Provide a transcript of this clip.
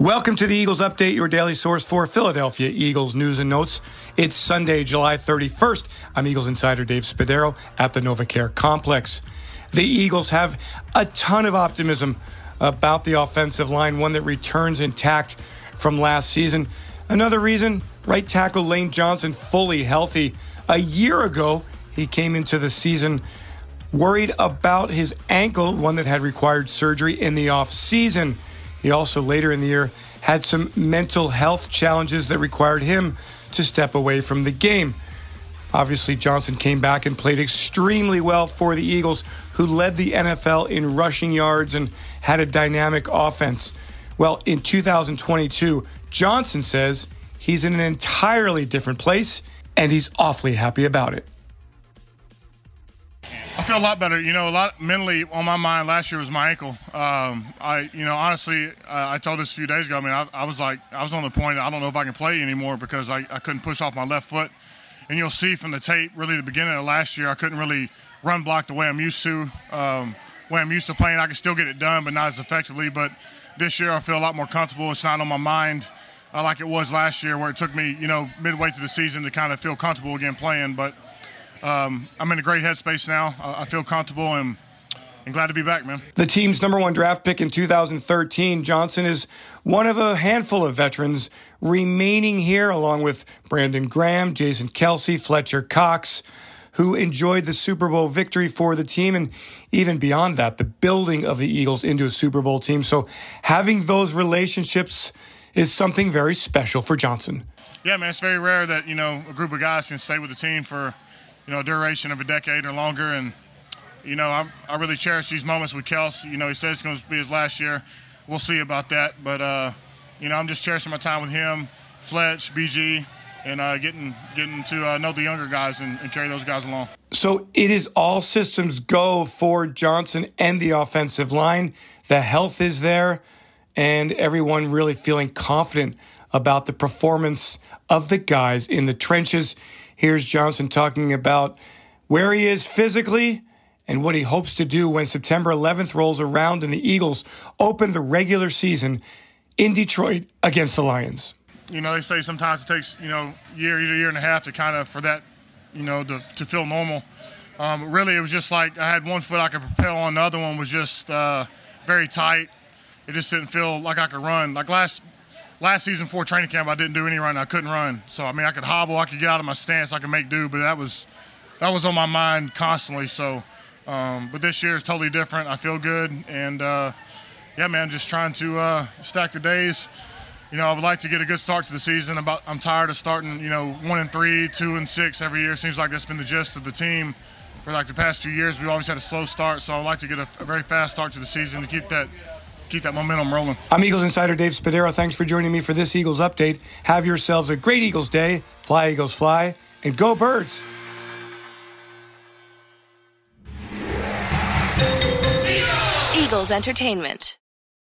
Welcome to the Eagles Update, your daily source for Philadelphia Eagles news and notes. It's Sunday, July 31st. I'm Eagles insider Dave Spadaro at the NovaCare Complex. The Eagles have a ton of optimism about the offensive line, one that returns intact from last season. Another reason, right tackle Lane Johnson fully healthy. A year ago, he came into the season worried about his ankle, one that had required surgery in the off season. He also later in the year had some mental health challenges that required him to step away from the game. Obviously, Johnson came back and played extremely well for the Eagles, who led the NFL in rushing yards and had a dynamic offense. Well, in 2022, Johnson says he's in an entirely different place and he's awfully happy about it. Feel a lot better. You know, a lot mentally on my mind last year was my ankle. Um, I, you know, honestly, uh, I told this a few days ago. I mean, I, I, was like, I was on the point. I don't know if I can play anymore because I, I couldn't push off my left foot. And you'll see from the tape, really, the beginning of last year, I couldn't really run block the way I'm used to. Um, way I'm used to playing, I can still get it done, but not as effectively. But this year, I feel a lot more comfortable. It's not on my mind uh, like it was last year, where it took me, you know, midway through the season to kind of feel comfortable again playing. But um, I'm in a great headspace now. I, I feel comfortable and, and glad to be back, man. The team's number one draft pick in 2013, Johnson is one of a handful of veterans remaining here, along with Brandon Graham, Jason Kelce, Fletcher Cox, who enjoyed the Super Bowl victory for the team, and even beyond that, the building of the Eagles into a Super Bowl team. So having those relationships is something very special for Johnson. Yeah, man, it's very rare that you know a group of guys can stay with the team for you know, duration of a decade or longer. And, you know, I, I really cherish these moments with Kels. You know, he says it's going to be his last year. We'll see about that. But, uh, you know, I'm just cherishing my time with him, Fletch, BG, and uh, getting getting to uh, know the younger guys and, and carry those guys along. So it is all systems go for Johnson and the offensive line. The health is there, and everyone really feeling confident about the performance of the guys in the trenches. Here's Johnson talking about where he is physically and what he hopes to do when September 11th rolls around and the Eagles open the regular season in Detroit against the Lions. You know, they say sometimes it takes, you know, year, year, year and a half to kind of, for that, you know, to, to feel normal. Um, really, it was just like I had one foot I could propel on, the other one was just uh, very tight. It just didn't feel like I could run. Like last last season for training camp, I didn't do any running. I couldn't run. So I mean, I could hobble, I could get out of my stance, I could make do, but that was that was on my mind constantly. So, um, but this year is totally different. I feel good, and uh, yeah, man, just trying to uh, stack the days. You know, I would like to get a good start to the season. About I'm tired of starting, you know, one and three, two and six every year. Seems like that's been the gist of the team for like the past two years. We always had a slow start, so I'd like to get a, a very fast start to the season to keep that keep that momentum rolling. I'm Eagles insider Dave Spadaro. Thanks for joining me for this Eagles update. Have yourselves a great Eagles day. Fly, Eagles, fly, and go, birds. Eagles Entertainment.